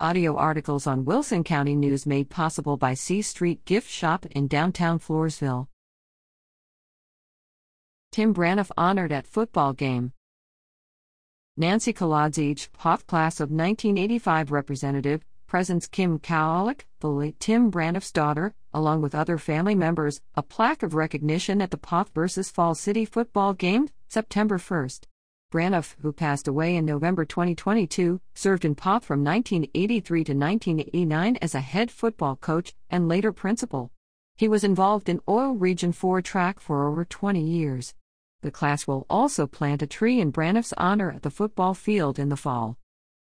Audio articles on Wilson County News made possible by C Street Gift Shop in downtown Floresville. Tim Braniff honored at football game. Nancy Kolodziej, Poth class of 1985 representative, presents Kim Kowalik, the late Tim Braniff's daughter, along with other family members, a plaque of recognition at the Poth vs. Falls City football game, September 1st. Braniff, who passed away in November 2022, served in Poth from 1983 to 1989 as a head football coach and later principal. He was involved in UIL Region 4 track for over 20 years. The class will also plant a tree in Braniff's honor at the football field in the fall.